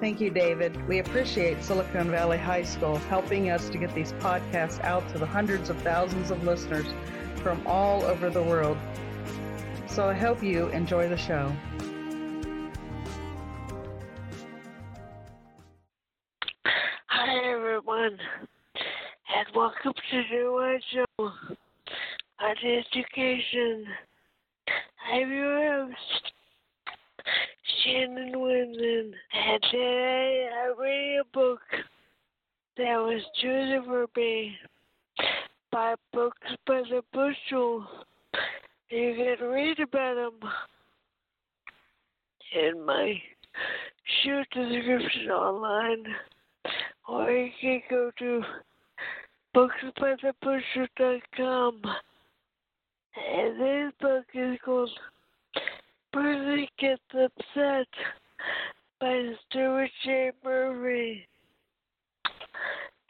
Thank you, David. We appreciate Silicon Valley High School helping us to get these podcasts out to the hundreds of thousands of listeners from all over the world. So I hope you enjoy the show. Hi, everyone, and welcome to Age Show on Education. I'm your host, Shannon Williamson, and today I read a book that was chosen for me by Books by the Bushel. You can read about them in my show description online, or you can go to booksbythebushel.com. And this book is called Percy Gets Upset by Stuart J. Murphy.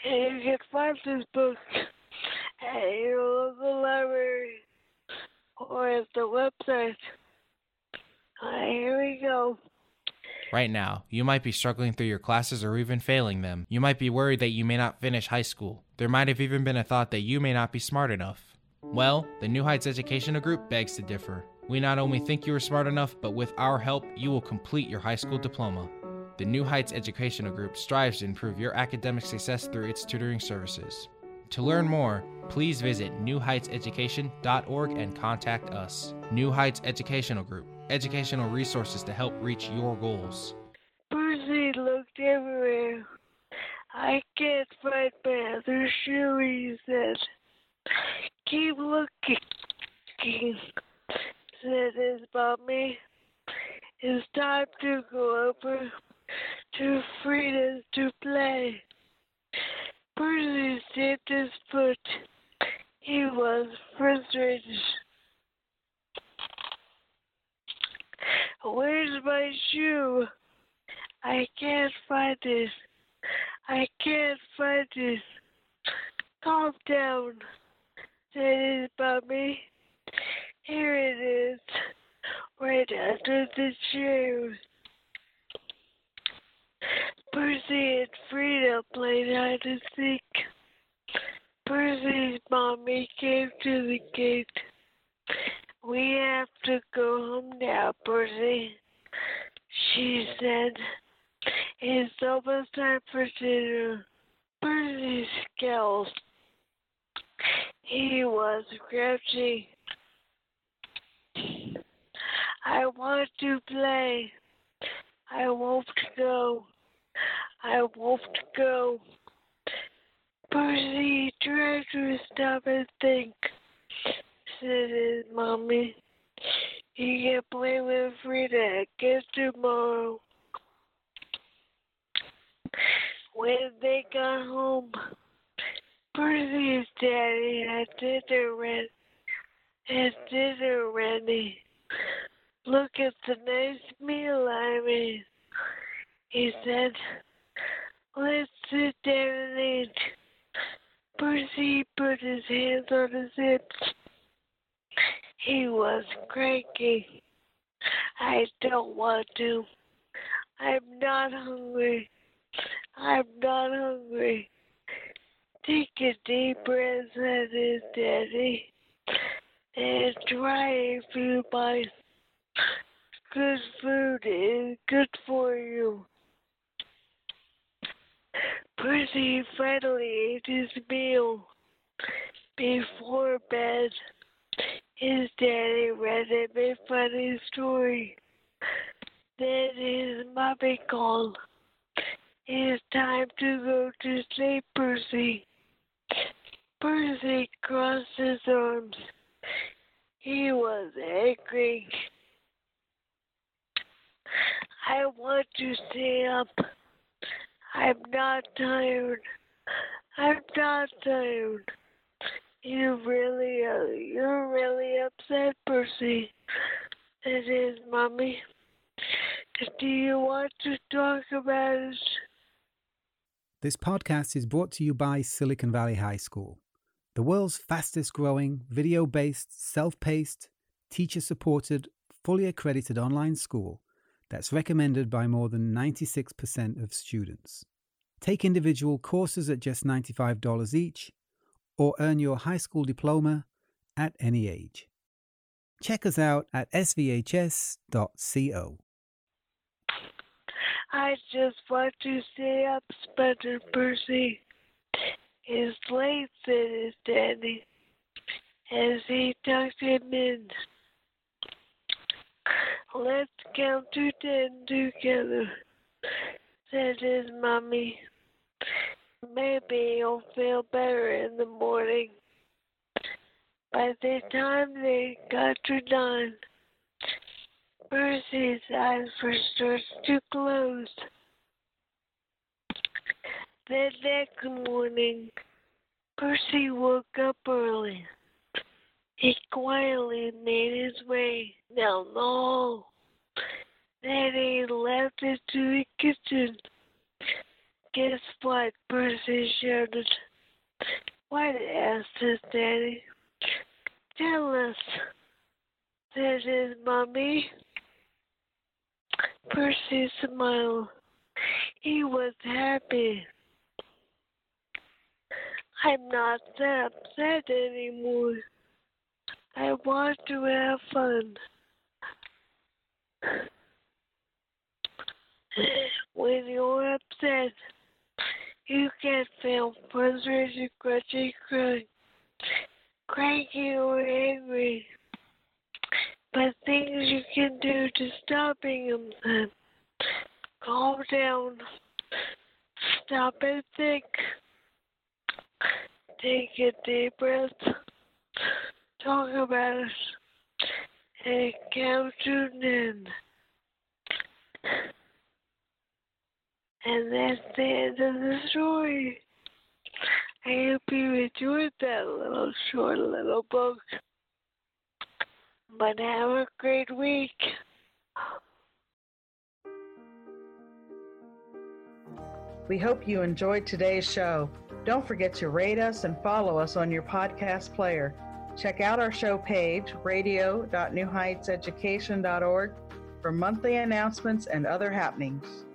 And you can find this book at your local library or at the website. Alright, here we go. Right now, you might be struggling through your classes or even failing them. You might be worried that you may not finish high school. There might have even been a thought that you may not be smart enough. Well, the New Heights Educational Group begs to differ. We not only think you are smart enough, but with our help, you will complete your high school diploma. The New Heights Educational Group strives to improve your academic success through its tutoring services. To learn more, please visit newheightseducation.org and contact us. New Heights Educational Group, educational resources to help reach your goals. Percy looked everywhere. I can't find my other shoe, he said. Keep looking, said his mommy. It's time to go over to Frida to play. Percy stamped his foot. He was frustrated. Where's my shoe? I can't find it. I can't find it. Calm down, said his mommy. Here it is, right after the chair. Percy and Frida played hide and seek. Percy's mommy came to the gate. We have to go home now, Percy, she said. It's almost time for dinner. Percy scowled. He was grouchy. I want to play. I won't go. I won't go. Percy tried to stop and think, said his mommy. You can play with Frida again tomorrow. When they got home, Percy's daddy had dinner ready. Had dinner ready. Look at the nice meal I made. He said, Let's sit down and eat. Percy put his hands on his hips. He was cranky. I don't want to. I'm not hungry. I'm not hungry. Take a deep breath, said his daddy, and try a few bites. Good food is good for you. Percy finally ate his meal. Before bed, his daddy read him a funny story. Then his mommy called. It's time to go to sleep, Percy. Percy crossed his arms. He was angry. I want to stay up. I'm not tired. I'm not tired. You really, uh, you're really upset, Percy. It is, Mommy. Do you want to talk about it? This podcast is brought to you by Silicon Valley High School, the world's fastest growing, video based, self paced, teacher supported, fully accredited online school that's recommended by more than 96% of students. Take individual courses at just $95 each or earn your high school diploma at any age. Check us out at svhs.co. I just want to stay up, Spencer Percy. It's late, said his daddy, as he tucked him in. Let's count to ten together, said his mommy. Maybe you'll feel better in the morning. By the time they got to nine, Percy's eyes were starting to close. The next morning, Percy woke up early. He quietly made his way down the hall. Into the kitchen. Guess what? Percy shouted. What? asked his daddy. Tell us, said his mommy. Percy smiled. He was happy. I'm not that upset anymore. I want to have fun. When you're upset, you can feel frustrated, grudgy, crying, cranky, or angry. But things you can do to stop being upset. Calm down. Stop and think. Take a deep breath. Talk about it. And count to in. And that's the end of the story. I hope you enjoyed that little short little book. But have a great week. We hope you enjoyed today's show. Don't forget to rate us and follow us on your podcast player. Check out our show page, radio.newheightseducation.org, for monthly announcements and other happenings.